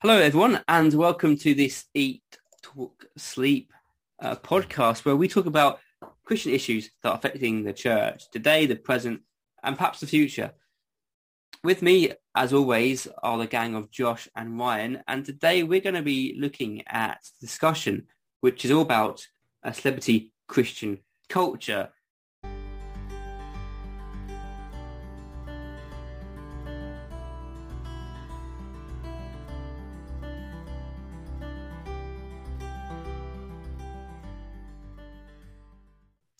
Hello, everyone, and welcome to this Eat, Talk, Sleep uh, podcast where we talk about Christian issues that are affecting the church today, the present, and perhaps the future. With me, as always, are the gang of Josh and Ryan, and today we're going to be looking at discussion, which is all about a celebrity Christian culture.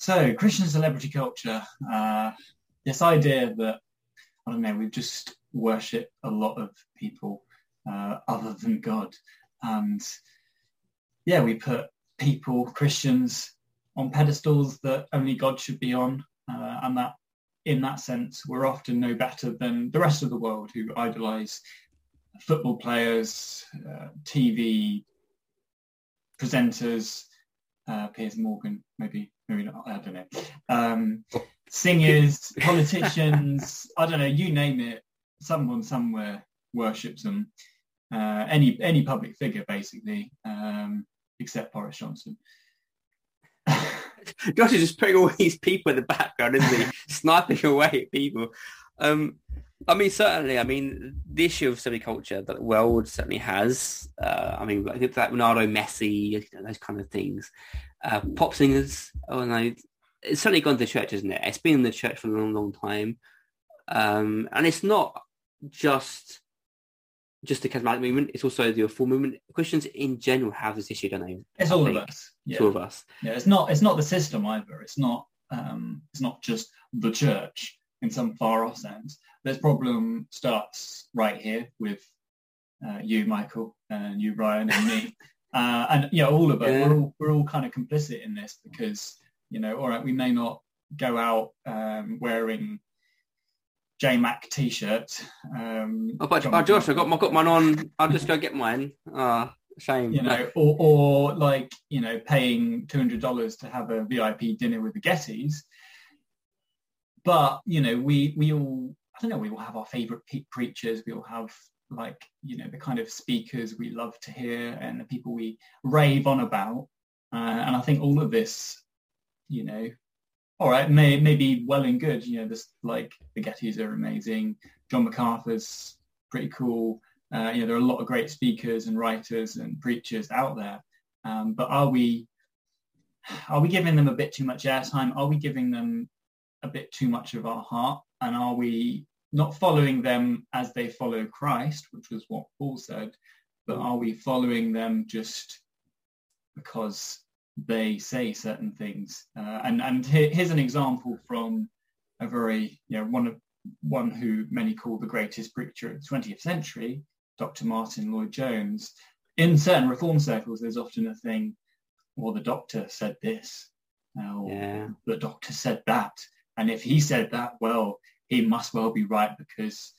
So, Christian celebrity culture, uh, this idea that, I don't know, we just worship a lot of people uh, other than God. And yeah, we put people, Christians, on pedestals that only God should be on. Uh, and that, in that sense, we're often no better than the rest of the world who idolize football players, uh, TV presenters, uh, Piers Morgan, maybe maybe not, I don't know. Um, singers, politicians, I don't know, you name it, someone somewhere worships them. Uh, any any public figure, basically, um, except Boris Johnson. Josh is just putting all these people in the background, isn't he? Sniping away at people. Um, I mean, certainly. I mean, the issue of celebrity culture that the world certainly has. Uh, I mean, like, like Ronaldo, Messi, you know, those kind of things. Uh, pop singers. Oh no, it's certainly gone to church, isn't it? It's been in the church for a long, long time, um, and it's not just just the charismatic movement. It's also the full movement. Christians in general have this issue, don't they? It's all of us. Yeah. It's all of us. Yeah, it's not. It's not the system either. It's not. Um, it's not just the church in some far off sense. This problem starts right here with uh, you, Michael, and you, Ryan, and me. uh, and yeah, all of us, yeah. we're all we're all kind of complicit in this because you know, all right, we may not go out um, wearing J Mac t-shirt. Um, oh, but, oh, Josh, I got my got mine on. I'll just go get mine. Ah, oh, shame. You know, or, or like you know, paying two hundred dollars to have a VIP dinner with the Gettys. But you know, we we all I don't know. We all have our favorite pe- preachers. We all have like you know the kind of speakers we love to hear and the people we rave on about. Uh, and I think all of this, you know, all right, may maybe well and good. You know, this like the Gettys are amazing. John MacArthur's pretty cool. Uh, you know, there are a lot of great speakers and writers and preachers out there. Um, but are we are we giving them a bit too much airtime? Are we giving them a bit too much of our heart? And are we not following them as they follow Christ, which was what Paul said, but are we following them just because they say certain things? Uh, and and here, here's an example from a very, you know, one of one who many call the greatest preacher of the 20th century, Dr. Martyn Lloyd-Jones. In certain reform circles, there's often a thing, well, the doctor said this, uh, yeah. the doctor said that. And if he said that, well, he must well be right because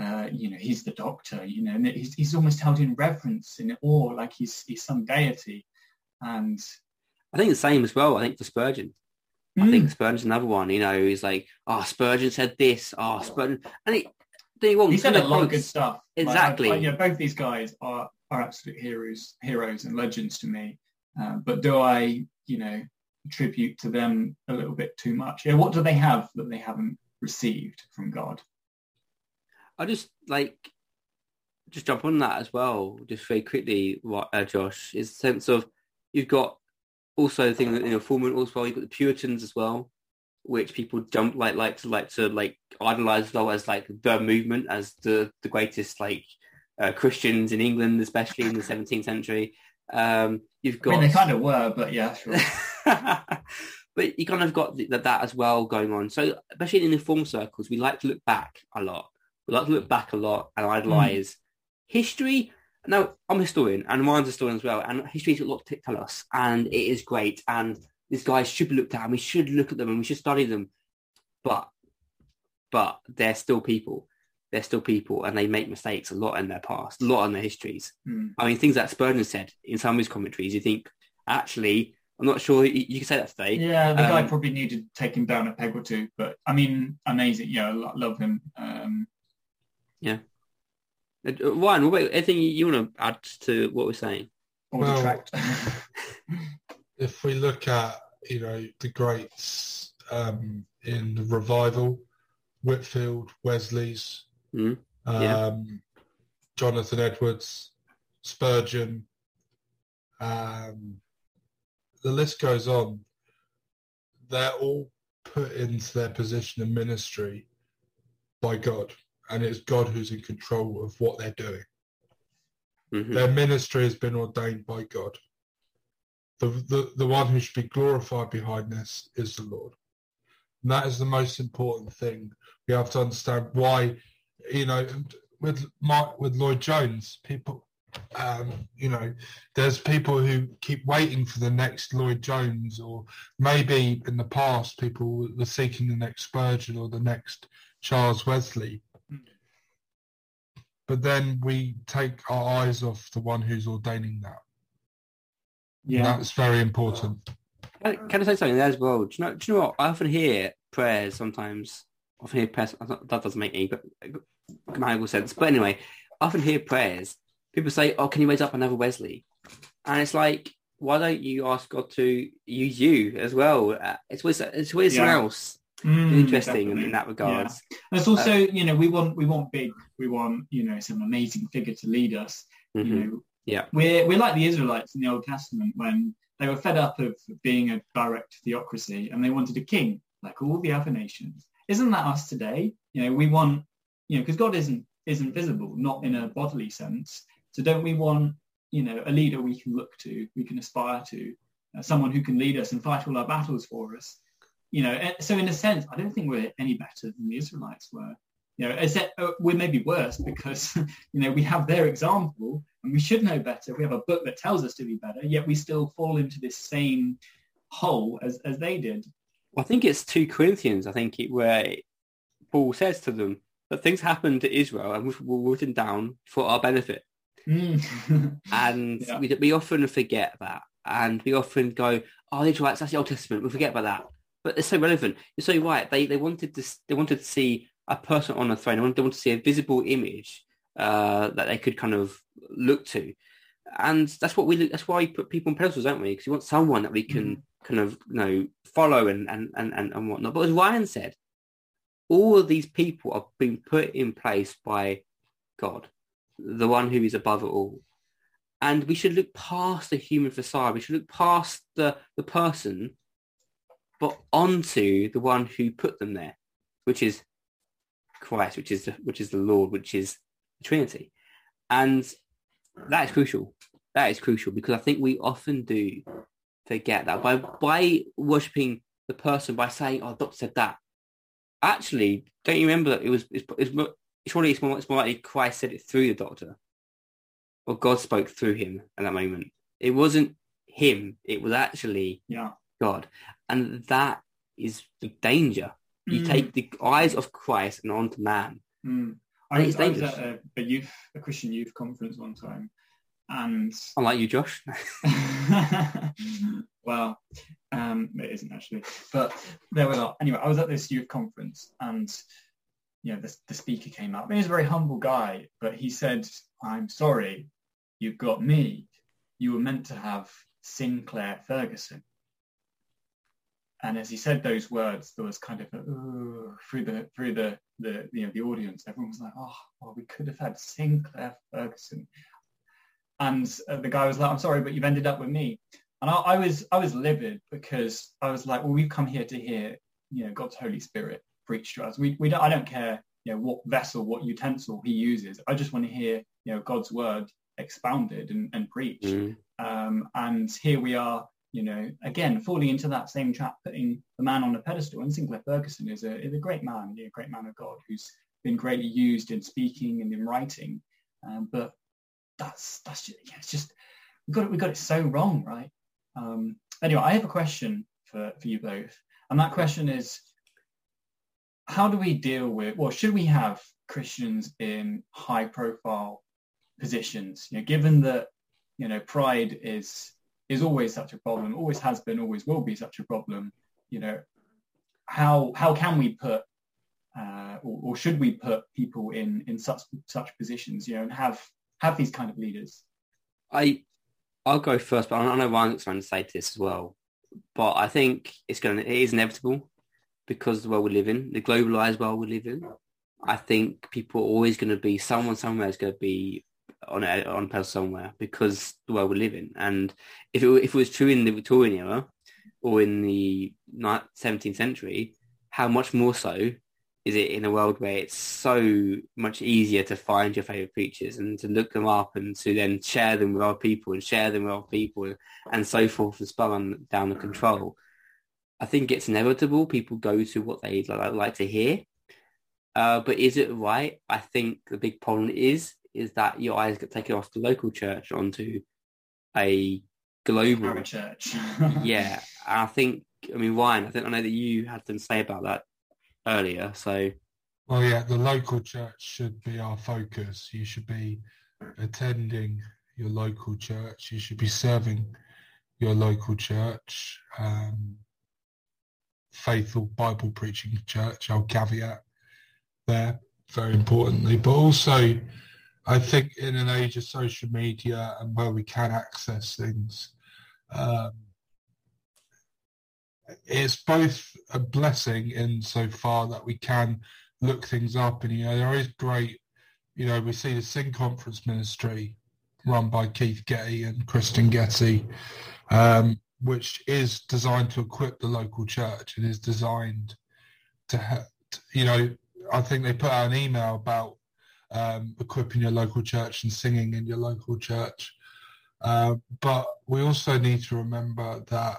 uh, you know he's the doctor. You know, and he's, he's almost held in reverence, in awe, like he's he's some deity. And I think the same as well. I think for Spurgeon. Mm. I think hmm. Spurgeon's another one. You know, he's like, oh, Spurgeon said this. Oh, Spurgeon, and he, he, he said a lot of good stuff. Exactly. Like, I, yeah, both these guys are are absolute heroes, heroes and legends to me. Uh, but do I, you know, attribute to them a little bit too much. Yeah, what do they have that they haven't received from God? I just like just jump on that as well, just very quickly, what uh, Josh is the sense of you've got also the thing that you know Foreman as well. You've got the Puritans as well, which people jump like like to like to like idolize as well as like the movement as the the greatest like uh, Christians in England, especially in the 17th century. Um, you've got. I mean, they kind of were, but yeah, sure. but you kind of got that, that as well going on. So especially in inform circles, we like to look back a lot. We like to look back a lot and idolize mm. history. Now, I'm a historian and mine's a historian as well. And history has a lot to tell us and it is great. And these guys should be looked at and we should look at them and we should study them. But, but they're still people. They're still people and they make mistakes a lot in their past, a lot in their histories. Mm. I mean, things that Spurgeon said in some of his commentaries, you think, actually, I'm not sure you, you can say that today. Yeah, the um, guy probably needed to take him down a peg or two, but I mean, amazing. Yeah, I love him. Um, yeah, Uh, Ryan, what about anything you want to add to what we're saying? Well- detract. if we look at you know the greats um, in the revival, Whitefield, Wesley's, Mm, um, yeah. Jonathan Edwards, Spurgeon, um, the list goes on. They're all put into their position in ministry by God, and it's God who's in control of what they're doing. mhm. Their ministry has been ordained by God. The, the, the one who should be glorified behind this is the Lord. And that is the most important thing. We have to understand why, you know, with Mark, with Lloyd Jones, people, um, you know, there's people who keep waiting for the next Lloyd Jones, or maybe in the past people were seeking the next Spurgeon or the next Charles Wesley. Hmm. But then we take our eyes off the one who's ordaining that. yeah. That's very important. Can can I say something there as well? Do you know? Do you know what? I often hear prayers sometimes. I often hear prayers. That doesn't make any uh, grammatical sense. But anyway, I often hear prayers. People say, "Oh, can you raise up another Wesley?" And it's like, why don't you ask God to use you as well? Uh, it's always it's always Yeah. someone else Mm, interesting definitely. in that regard. And It's also, you know, we want we want big, we want, you know, some amazing figure to lead us. You Mhm. know, Yeah. we're we're like the Israelites in the Old Testament when they were fed up of being a direct theocracy and they wanted a king like all the other nations. Isn't that us today? You know, we want, you know, because God isn't isn't visible, not in a bodily sense. So don't we want, you know, a leader we can look to, we can aspire to, uh, someone who can lead us and fight all our battles for us? You know, so in a sense, I don't think we're any better than the Israelites were. You know, except uh, we're maybe worse because you know we have their example and we should know better. We have a book that tells us to be better, yet we still fall into this same hole as as they did. I think it's two Corinthians. I think it where Paul says to them that things happened to Israel and were written down for our benefit. Mm. And Yeah. we, we often forget that. And we often go, oh, the Israelites, that's the Old Testament. We forget about that. But it's so relevant. You're so right. They, they wanted to, they wanted to see a person on a throne. They wanted, they wanted to see a visible image uh, that they could kind of look to. And that's what we, that's why we put people on pedestals, don't we? Because we want someone that we can kind of, you know, follow and, and, and, and, and whatnot. But as Ryan said, all of these people are being put in place by God, the one who is above it all. And we should look past the human facade. We should look past the, the person, but onto the one who put them there, which is Christ, which is the, which is the Lord, which is the Trinity. And that is crucial. That is crucial because I think we often do forget that by by worshipping the person by saying, "Oh, doctor said that." Actually, don't you remember that it was it's, surely it's more, it's more likely Christ said it through the doctor, or God spoke through him at that moment. It wasn't him; it was actually yeah. God, and that is the danger. You Mm. take the eyes of Christ and onto man. Mm. I was, it's I was dangerous. at a, a youth, a Christian youth conference one time, and Unlike you, Josh. well, um, it isn't actually, but there we are. Anyway, I was at this youth conference, and you know, the, the speaker came up. He was a very humble guy, but he said, "I'm sorry, you've got me. You were meant to have Sinclair Ferguson." And as he said those words, there was kind of a through the through the the you know the audience. Everyone was like, "Oh, well, we could have had Sinclair Ferguson." And uh, the guy was like, "I'm sorry, but you've ended up with me." And I, I was I was livid because I was like, "Well, we've come here to hear you know God's Holy Spirit preach to us. We we don't, I don't care you know what vessel, what utensil He uses. I just want to hear you know God's word expounded and, and preached." Mm. Um, and here we are, you know, again falling into that same trap, putting the man on a pedestal. And Sinclair Ferguson is a is a great man, a great man of God who's been greatly used in speaking and in writing. Um, but that's that's just, yeah, it's just we got it we got it so wrong, right? Um, anyway, I have a question for for you both, and that question is, how do we deal with? Well, should we have Christians in high profile positions? You know, given that you know pride is is always such a problem, always has been, always will be such a problem. You know, how how can we put uh, or, or, should we put people in in such such positions, you know, and have have these kind of leaders? I I'll go first, but I know Ryan's trying to say this as well. But I think it's going to, it is inevitable because the world we live in, the globalized world we live in. I think people are always going to be someone somewhere is going to be on a, on a somewhere because the world we live in. And if it, if it was true in the Victorian era or in the 17th century, how much more so is it in a world where it's so much easier to find your favorite preachers and to look them up and to then share them with other people and share them with other people and so forth and spun down the control. I think it's inevitable. People go to what they like to hear. Uh, but is it right? I think the big problem is is that your eyes get taken off the local church onto a global church. yeah, I think. I mean, Ryan, I think I know that you had to say about that earlier. So, well, yeah, the local church should be our focus. You should be attending your local church. You should be serving your local church. Um, faithful Bible preaching church. I'll caveat there very importantly, but also I think in an age of social media and where we can access things, um, it's both a blessing in so far that we can look things up and you know there is great you know we see the sing conference ministry run by keith getty and kristyn getty um, which is designed to equip the local church and is designed to you know i think they put out an email about um, equipping your local church and singing in your local church uh, but we also need to remember that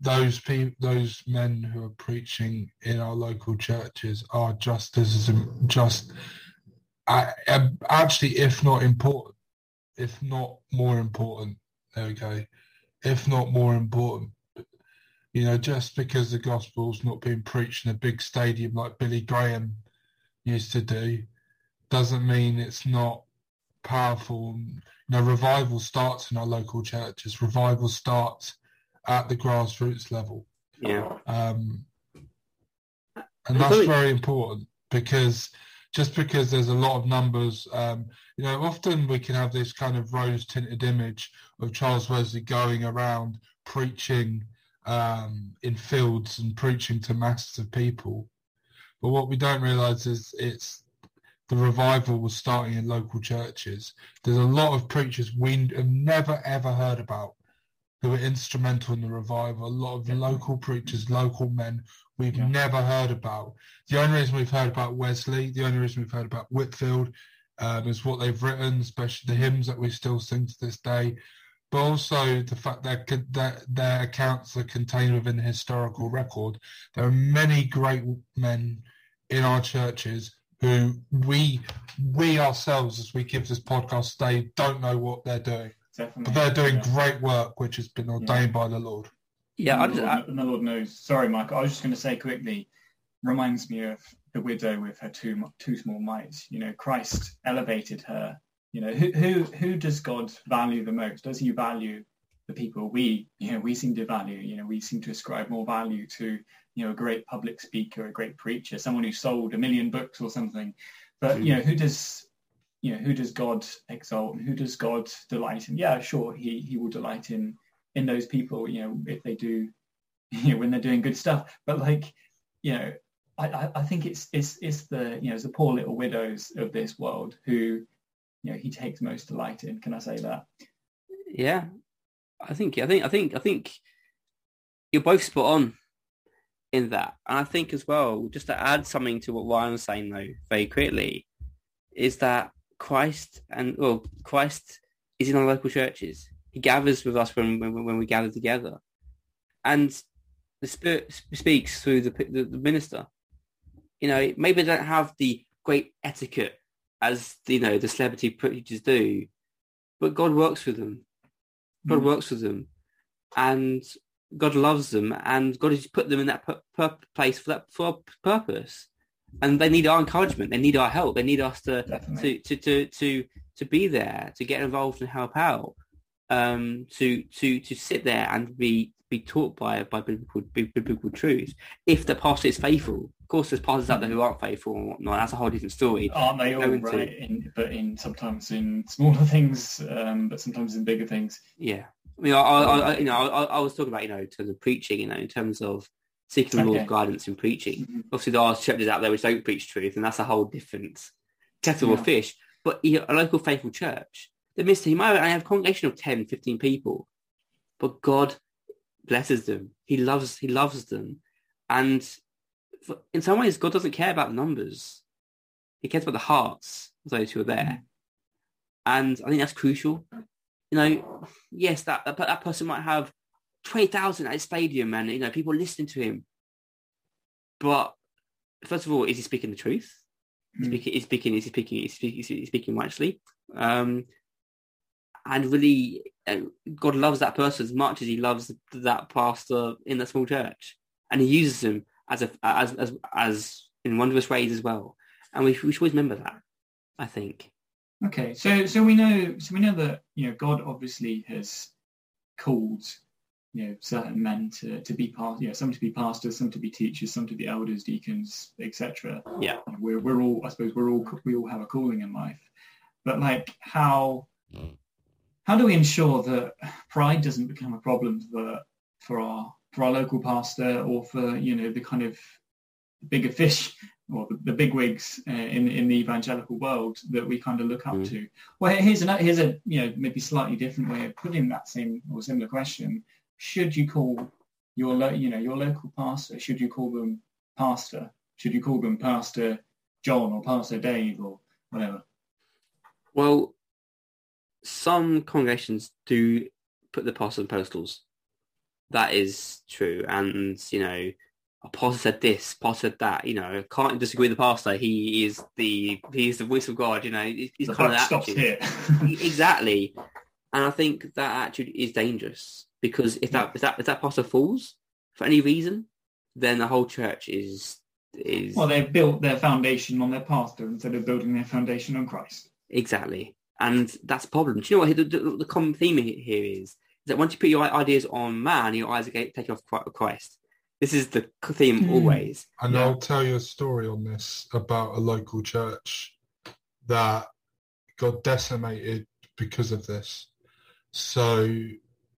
those people, those men who are preaching in our local churches are just as just actually, if not important, if not more important. There we go. If not more important, you know, just because the gospel's not being preached in a big stadium like Billy Graham used to do, doesn't mean it's not powerful. You know, revival starts in our local churches. Revival starts at the grassroots level. Yeah. Um, and that's very important because just because there's a lot of numbers, um, you know, often we can have this kind of rose tinted image of Charles Wesley going around preaching um, in fields and preaching to masses of people. But what we don't realize is it's the revival was starting in local churches. There's a lot of preachers we have never ever heard about who were instrumental in the revival. A lot of local preachers, local men we've yeah. never heard about. The only reason we've heard about Wesley, the only reason we've heard about Whitefield, um, is what they've written, especially the hymns that we still sing to this day. But also the fact that, that their accounts are contained within the historical record. There are many great men in our churches who we we ourselves, as we give this podcast today, don't know what they're doing. Definitely. But they're doing yeah. great work, which has been ordained yeah. by the Lord. Yeah, and the, Lord, and the Lord knows. Sorry, Mike. I was just going to say quickly. Reminds me of the widow with her two two small mites. You know, Christ elevated her. You know, who who who does God value the most? Does He value the people we you know we seem to value? You know, we seem to ascribe more value to you know a great public speaker, a great preacher, someone who sold a million books or something. But you know, who does you know, who does God exalt and who does God delight in? Yeah, sure, he he will delight in in those people, you know, if they do, you know, when they're doing good stuff. But like, you know, I, I think it's it's it's the you know it's the poor little widows of this world who, you know, he takes most delight in. Can I say that? Yeah, I think I think I think I think you're both spot on in that, and I think as well, just to add something to what Ryan was saying though, very quickly, is that Christ and well, Christ is in our local churches. He gathers with us when when, when we gather together, and the Spirit speaks through the, the, the minister. You know, maybe they don't have the great etiquette as you know the celebrity preachers do, but God works with them. God mm. works with them, and God loves them, and God has put them in that per- per- place for that for purpose and they need our encouragement. They need our help. They need us to to, to to to to be there, to get involved and help out, um, to to to sit there and be be taught by by biblical, biblical truth if the pastor is faithful. Of course, there's pastors out there who aren't faithful and whatnot. That's a whole different story. Aren't they all right? In, but in sometimes in smaller things, um, but sometimes in bigger things. Yeah, I mean, I, I, I you know, I, I was talking about you know in terms of preaching, you know, in terms of seeking the Lord's guidance in preaching. Mhm. Obviously, there are churches out there which don't preach truth, and that's a whole different kettle Yeah. of fish. But you know, a local faithful church, the minister, he might only have a congregation of 10, 15 people, but God blesses them. He loves, he loves them, and for, in some ways, God doesn't care about numbers. He cares about the hearts of those who are there, and I think that's crucial. You know, yes, that that, that person might have twenty thousand at his stadium, and you know people listening to him. But first of all, is he speaking the truth? He's Mm. speaking, he's speaking, he's speaking, he's speaking, he's speaking rightly. Um, and really, uh, God loves that person as much as he loves that pastor in that small church, and he uses him as a as as as in wondrous ways as well. And we, we should always remember that. I think. Okay, so so we know so we know that you know God obviously has called you know certain men to to be part you know some to be pastors, some to be teachers, some to be elders, deacons, etc. Yeah. We're we're all I suppose we're all we all have a calling in life, but like how how do we ensure that pride doesn't become a problem for for our for our local pastor or for you know the kind of bigger fish or the, the big wigs uh, in in the evangelical world that we kind of look up Mm. to. Well, here's another here's a you know maybe slightly different way of putting that same or similar question. Should you call your lo- you know your local pastor? Should you call them pastor? Should you call them Pastor John or Pastor Dave or whatever? Well, some congregations do put the pastor on postals. That is true, and you know, a pastor said this, pastor said that. You know, can't disagree with the pastor. He is the he is the voice of God. You know, he's The kind of stops here. exactly, and I think that attitude is dangerous because if that if that if that pastor falls for any reason, then the whole church is is well, they've built their foundation on their pastor instead of building their foundation on Christ. Exactly. And that's a problem. Do you know what the, the, the common theme here is? Is that once you put your ideas on man, your eyes are get- taken off Chri- Christ. This is the theme Hmm. always. And Yeah. I'll tell you a story on this about a local church that got decimated because of this. So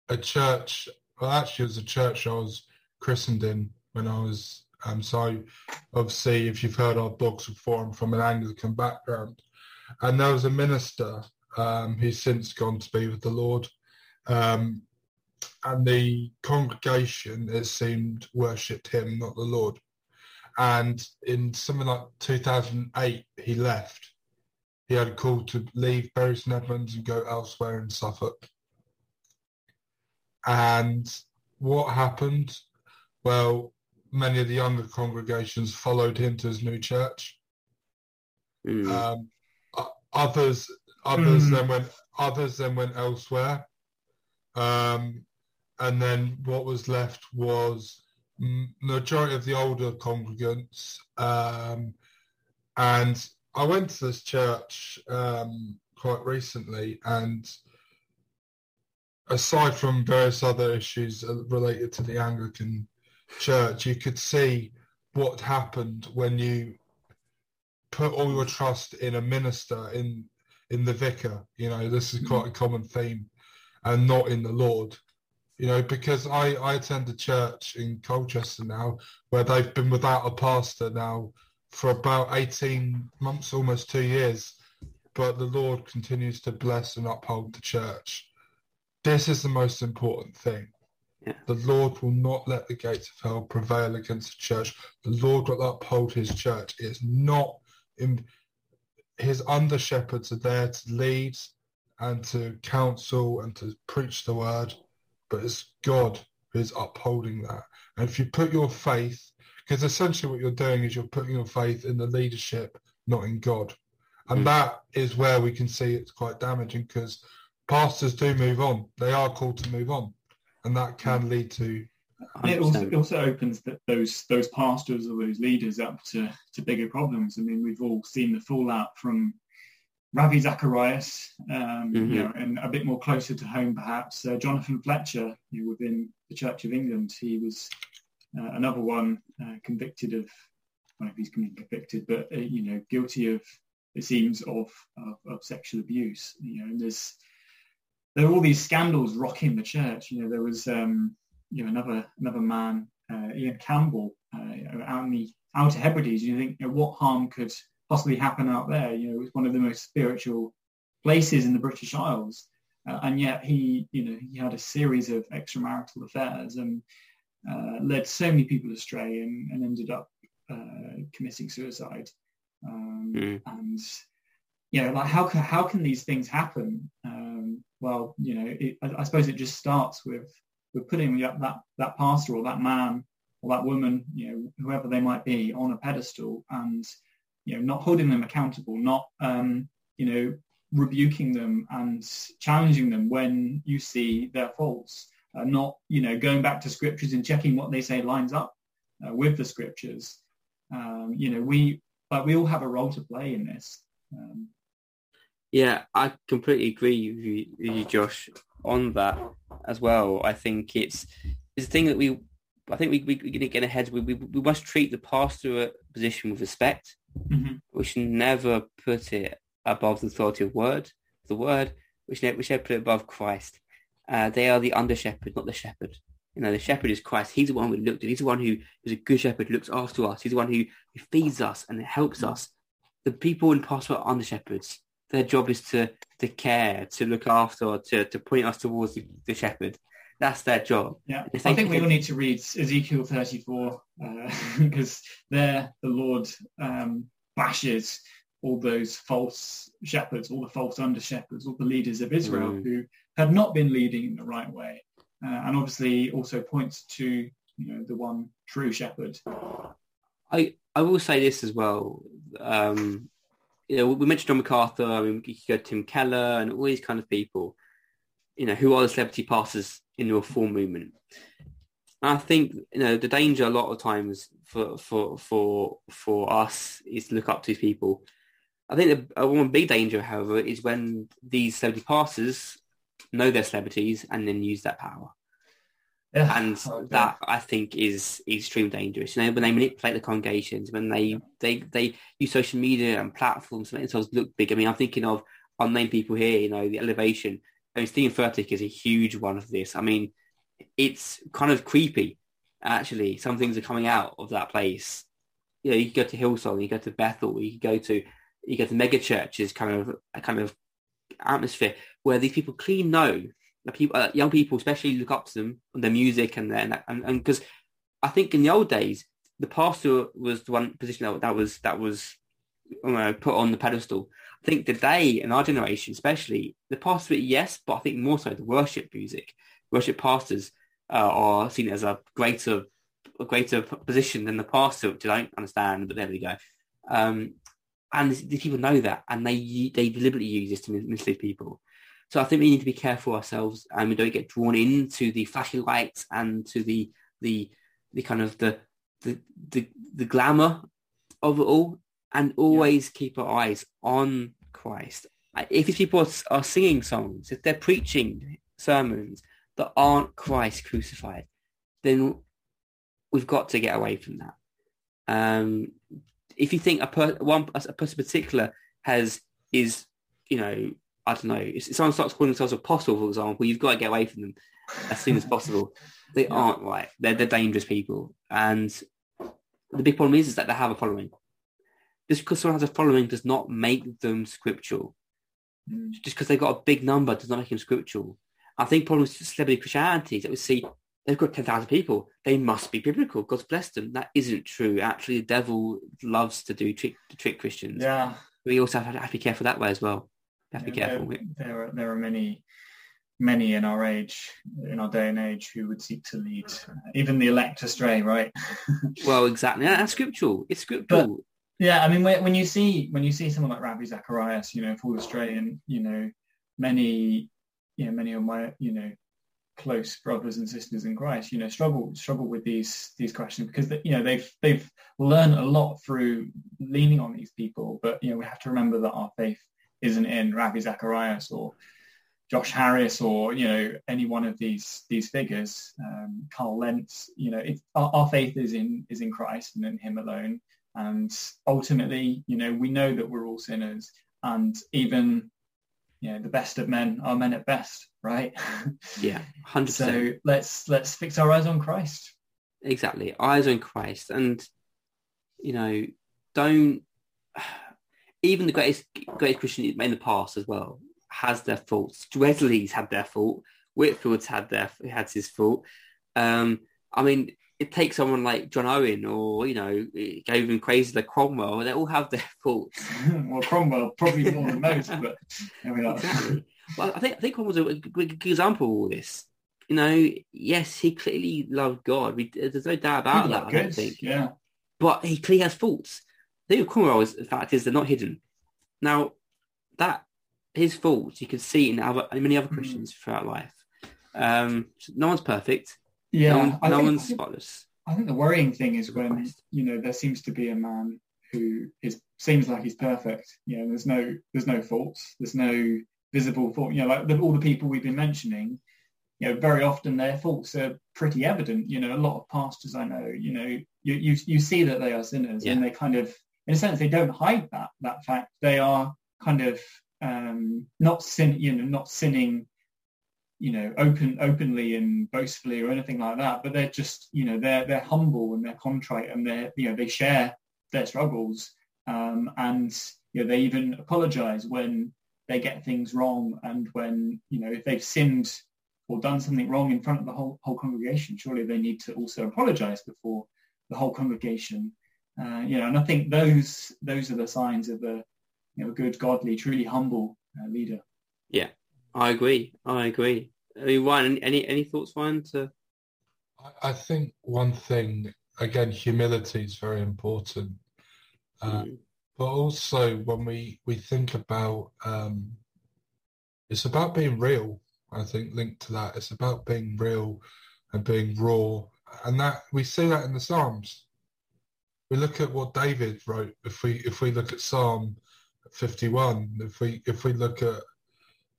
a church, well actually it was a church I was christened in when I was, um, so obviously if you've heard our blogs before, I'm from an Anglican background. And there was a minister um, who's since gone to be with the Lord. Um, and the congregation, it seemed, worshipped him, not the Lord. And in something like 2008, he left. He had a call to leave Bury St Edmunds and go elsewhere in Suffolk. And what happened? Well, many of the younger congregations followed him to his new church. Mm. Um, others, others Mm. then went, others then went elsewhere. Um, and then what was left was majority of the older congregants. Um, and I went to this church um, quite recently, and aside from various other issues uh, related to the Anglican Church, you could see what happened when you put all your um, trust in a minister, in in the vicar. You know, this is mm-hmm. quite a common theme, and not in the Lord. You know, because I, I attend a church in Colchester now where they've been without a pastor now for about 18 months, almost two years, but the Lord continues to bless and uphold the church. This is the most important thing. Yeah. The Lord will not let the gates of hell prevail against the church. The Lord will uphold his church. It's not in his under shepherds are there to lead and to counsel and to preach the word, but it's God who is upholding that. And if you put your faith, because essentially what you're doing is you're putting your faith in the leadership, not in God. And Mm. that is where we can see it's quite damaging because pastors do move on. They are called to move on. And that can lead to It also, it also opens th those those pastors or those leaders up to, to bigger problems. I mean, we've all seen the fallout from Ravi Zacharias, um, Mhm. you know, and a bit more closer to home, perhaps uh, Jonathan Fletcher, you know, within the Church of England. He was uh, another one uh, convicted of, I don't know if he's been convicted, but uh, you know, guilty of it seems of, of of sexual abuse. You know, and there's there are all these scandals rocking the church. You know, there was um, you know another another man, uh, Ian Campbell, uh, out in the Outer Hebrides. You think, you know, what harm could possibly happen out there? You know, it's one of the most spiritual places in the British Isles, uh, and yet he, you know, he had a series of extramarital affairs and uh, led so many people astray and, and ended up uh, committing suicide. Um, Mm. And you know, like how can how can these things happen? Um, well, you know, it, I, I suppose it just starts with with putting that, that that pastor or that man or that woman, you know, whoever they might be, on a pedestal and you know, not holding them accountable, not um, you know, rebuking them and challenging them when you see their faults, uh, not you know, going back to scriptures and checking what they say lines up uh, with the scriptures. Um, you know, we but we all have a role to play in this. Um, Yeah, I completely agree with you, with you, Josh, on that as well. I think it's it's a thing that we, I think we we, we get get ahead. We, we we must treat the pastor position with respect. mhm. We should never put it above the authority of word, the word. We should we should put it above Christ. Uh, they are the under shepherd, not the shepherd. You know, the shepherd is Christ. He's the one we looked at. He's the one who is a good shepherd, looks after us. He's the one who, who feeds us and helps us. The people in pastoral are under shepherds. Their job is to to care, to look after, to to point us towards the, the shepherd. That's their job. Yeah, I think we all need to read Ezekiel 34 because there the Lord um, bashes all those false shepherds, all the false under shepherds, all the leaders of Israel Mm. who have not been leading in the right way, uh, and obviously also points to you know the one true shepherd. I I will say this as well. Um, you know, we mentioned John MacArthur. I mean, you could go Tim Keller and all these kind of people. You know, who are the celebrity pastors in the reform movement? And I think you know the danger a lot of times for for for for us is to look up to these people. I think the one big danger, however, is when these celebrity pastors know they're celebrities and then use that power Yeah, and oh, okay. that I think is extremely dangerous. You know, when they manipulate the congregations, when they they they use social media and platforms to make themselves look big. I mean, I'm thinking of unnamed people here. You know, the elevation. I mean, Steven Furtick is a huge one of this. I mean, it's kind of creepy. Actually, some things are coming out of that place. You know, you go to Hillsong, you go to Bethel, you go to you go to mega churches, kind of a kind of atmosphere where these people clearly know people, uh, young people especially look up to them and their music and their and because I think in the old days the pastor was the one position that, was that was know, put on the pedestal. I think today in our generation, especially the pastor, yes, but I think more so the worship music, worship pastors uh, are seen as a greater a greater position than the pastor, which I don't understand, but there we go. Um, and these people know that, and they they deliberately use this to mislead people. So I think we need to be careful ourselves, and we don't get drawn into the flashy lights and to the the the kind of the the the, the glamour of it all, and always keep our eyes on Christ. If these people are, singing songs, if they're preaching sermons that aren't Christ crucified, then we've got to get away from that. Um, if you think a per, one a person in particular has is you know I don't know if someone starts calling themselves apostle for example you've got to get away from them as soon as possible they aren't right they're, they're dangerous people and the big problem is, is that they have a following just because someone has a following does not make them scriptural Mm. just because they've got a big number does not make them scriptural I think problems with celebrity Christianity is that we see they've got 10,000 people. They must be biblical. God's blessed them. That isn't true. Actually, the devil loves to do trick, to trick Christians. Yeah, We also have to, have to be careful that way as well. To be careful. There, there are there are many many in our age, in our day and age, who would seek to lead uh, even the elect astray, right? Well, exactly. That's scriptural. It's scriptural. Yeah, I mean, when, when you see when you see someone like Ravi Zacharias, you know, fall astray, and you know, many, you know, many of my, you know, close brothers and sisters in Christ, you know, struggle struggle with these these questions because you know they've they've learned a lot through leaning on these people, but you know, we have to remember that our faith isn't in Ravi Zacharias or Josh Harris or you know any one of these these figures, um, Carl Lentz. You know, it, our, our, faith is in is in Christ and in Him alone. And ultimately, you know, we know that we're all sinners, and even you know the best of men are men at best, right? Yeah, hundred percent. so let's let's fix our eyes on Christ. Exactly, eyes on Christ, and you know, don't even the greatest greatest Christian in the past as well has their faults. Wesley's had their fault. Whitefield's had their had his fault. Um, I mean, it takes someone like John Owen or you know, even crazy like Cromwell. They all have their faults. well, Cromwell probably more than most, but exactly. Well, I think I think Cromwell's a good example of all this. You know, yes, he clearly loved God. We, there's no doubt about that. I don't think. Yeah. But he clearly has faults. The with is the fact is they're not hidden. Now, that his faults you can see in other in many other hmm. Christians mm. throughout life. Um, no one's perfect. Yeah, no, one, no think, one's spotless. I think the worrying thing is when you know there seems to be a man who is seems like he's perfect. You know, there's no there's no faults. There's no visible fault. You know, like the, all the people we've been mentioning. You know, very often their faults are pretty evident. You know, a lot of pastors I know. You know, you you, you see that they are sinners, yeah. and they kind of, in a sense, they don't hide that that fact. They are kind of um, not sin, you know, not sinning, you know, open openly and boastfully or anything like that. But they're just, you know, they're they're humble and they're contrite and they're, you know, they share their struggles um, and you know they even apologize when they get things wrong and when you know if they've sinned or done something wrong in front of the whole whole congregation, surely they need to also apologize before the whole congregation. Uh, you know, and I think those those are the signs of a you know, a good, godly, truly humble uh, leader. Yeah, I agree. I agree. I mean, Ryan, any any thoughts, Ryan? To I think one thing again, humility is very important, uh, mm. but also when we we think about um, it's about being real. I think linked to that, it's about being real and being raw, and that we see that in the Psalms. We look at what David wrote. If we if we look at Psalm 51. If we if we look at,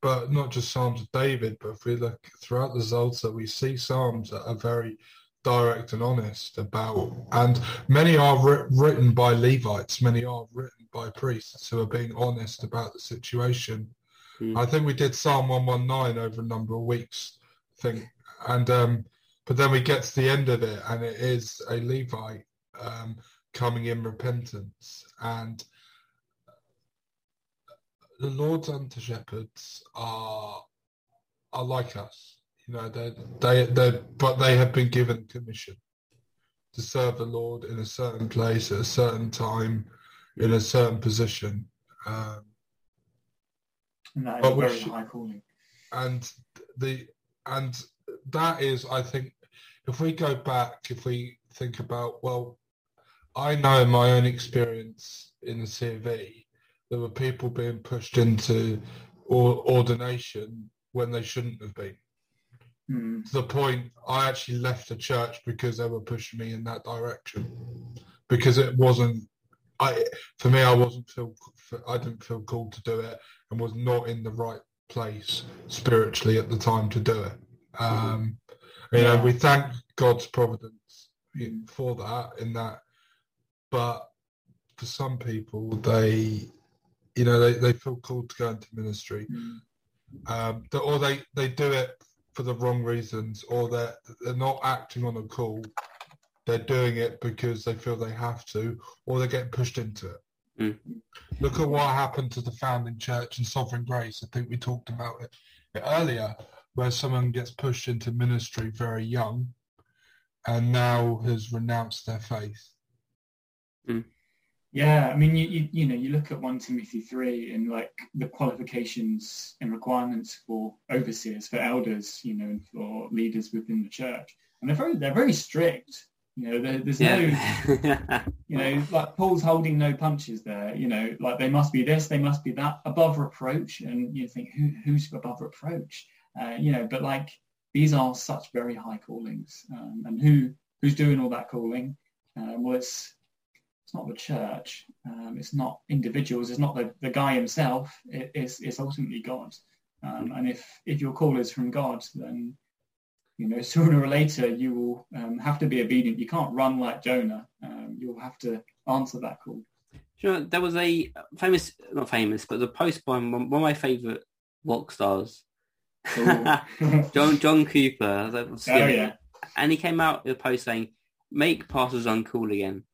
but not just Psalms of David, but if we look throughout the Psalter, we see Psalms that are very direct and honest about, and many are written by Levites, many are written by priests who are being honest about the situation. Mm. I think we did Psalm 119 over a number of weeks, I think, and um, but then we get to the end of it, and it is a Levite um, coming in repentance, and the Lord's under shepherds are are like us. You know, they they they but they have been given commission to serve the Lord in a certain place at a certain time in a certain position. Um, and that is a very high calling. And the and that is, I think, if we go back, if we think about, well, I know my own experience in the CV there were people being pushed into ordination when they shouldn't have been. Mm. To the point, I actually left the church because they were pushing me in that direction. Because it wasn't, I for me, I wasn't feel, I didn't feel called to do it, and was not in the right place spiritually at the time to do it. Um, you know, we thank God's providence for that. In that, but for some people, they you know, they, they feel called to go into ministry, mm. um, or they, they do it for the wrong reasons, or they're they're not acting on a call. They're doing it because they feel they have to, or they're getting pushed into it. Mm. Look at what happened to the founding church and Sovereign Grace. I think we talked about it earlier, where someone gets pushed into ministry very young, and now has renounced their faith. Mm. Yeah, I mean, you, you, you know, you look at one Timothy three and like the qualifications and requirements for overseers, for elders, you know, and for leaders within the church, and they're very they're very strict. You know, there, there's yeah. no, you know, like Paul's holding no punches there. You know, like they must be this, they must be that, above reproach, and you think who who's above reproach? Uh, you know, but like these are such very high callings, um, and who who's doing all that calling? Uh, well, it's it's not the church, um, it's not individuals, it's not the, the guy himself. It, it's it's ultimately God. Um, and if if your call is from God, then you know sooner or later you will um, have to be obedient. You can't run like Jonah. Um, you'll have to answer that call. You know, there was a famous, not famous, but the post by one of my favourite rock stars, John John Cooper. oh yeah, and he came out with a post saying, "Make pastors uncool again."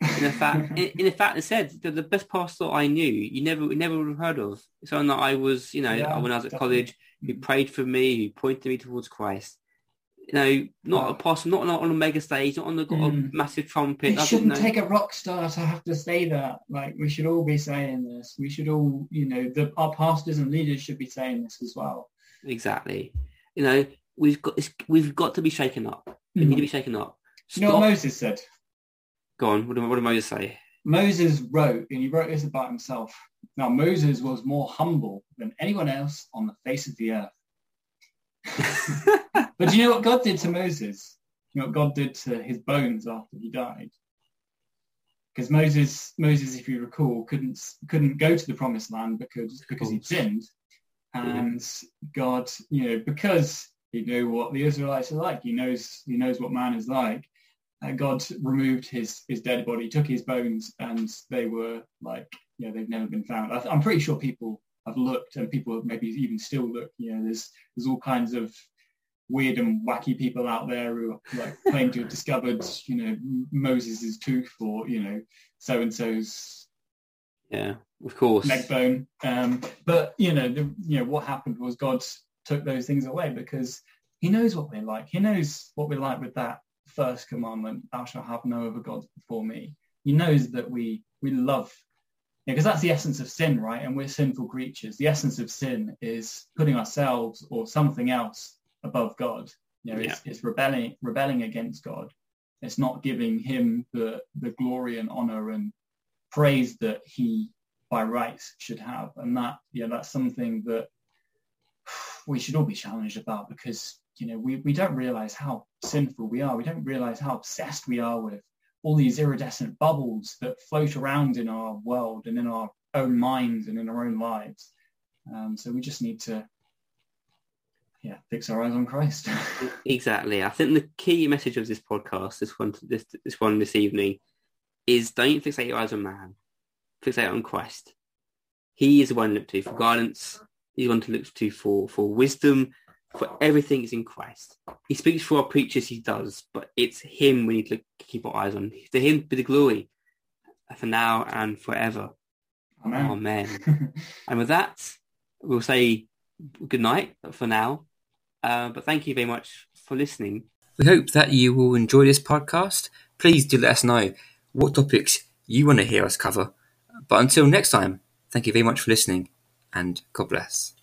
In the fact, in, in fact, it said that the best pastor I knew, you never, never would have heard of. Someone that I was, you know, Yeah, when I was at definitely. college, who prayed for me, who pointed me towards Christ. You know, not a pastor, not, not on a mega stage, not on the Mm. a massive trumpet. It nothing, shouldn't no. take a rock star to have to say that. Like we should all be saying this. We should all, you know, the, our pastors and leaders should be saying this as well. Exactly. You know, we've got it's, we've got to be shaken up. We need to be shaken up. You know what Stop- Moses said? Go on. What did, what did Moses say? Moses wrote, and he wrote this about himself. Now Moses was more humble than anyone else on the face of the earth. But do you know what God did to Moses? You know what God did to his bones after he died? Because Moses, Moses, if you recall, couldn't couldn't go to the promised land because because he'd sinned, and God, you know, because he knew what the Israelites are like, he knows he knows what man is like. Uh, God removed his his dead body, took his bones, and they were like, you know, they've never been found. I, I'm pretty sure people have looked, and people have maybe even still look. You know, there's there's all kinds of weird and wacky people out there who like claim to have discovered, you know, Moses's tooth or you know, so and so's Yeah, of course. leg bone. Um, but you know, the, you know what happened was God took those things away because He knows what we're like. He knows what we're like with that first commandment: "Thou shalt have no other gods before me." He knows that we we love. Because that's the essence of sin, right? And we're sinful creatures. The essence of sin is putting ourselves or something else above God. You know, it's, it's rebelling rebelling against God. It's not giving him the the glory and honor and praise that he by rights should have. And that yeah, that's something that we should all be challenged about because you know we, we don't realize how sinful we are. We don't realize how obsessed we are with all these iridescent bubbles that float around in our world and in our own minds and in our own lives. Um, so we just need to yeah, fix our eyes on Christ. Exactly. I think the key message of this podcast, this one, this this one this evening, is don't fixate your eyes on man. Fixate on Christ. He is the one looked to for guidance. He's one to look to for for wisdom. For everything is in Christ. He speaks for our preachers. He does, but it's Him we need to keep our eyes on. To Him be the glory, for now and forever. Amen. Amen. And with that, we'll say good night for now. Uh, but thank you very much for listening. We hope that you will enjoy this podcast. Please do let us know what topics you want to hear us cover. But until next time, thank you very much for listening and God bless.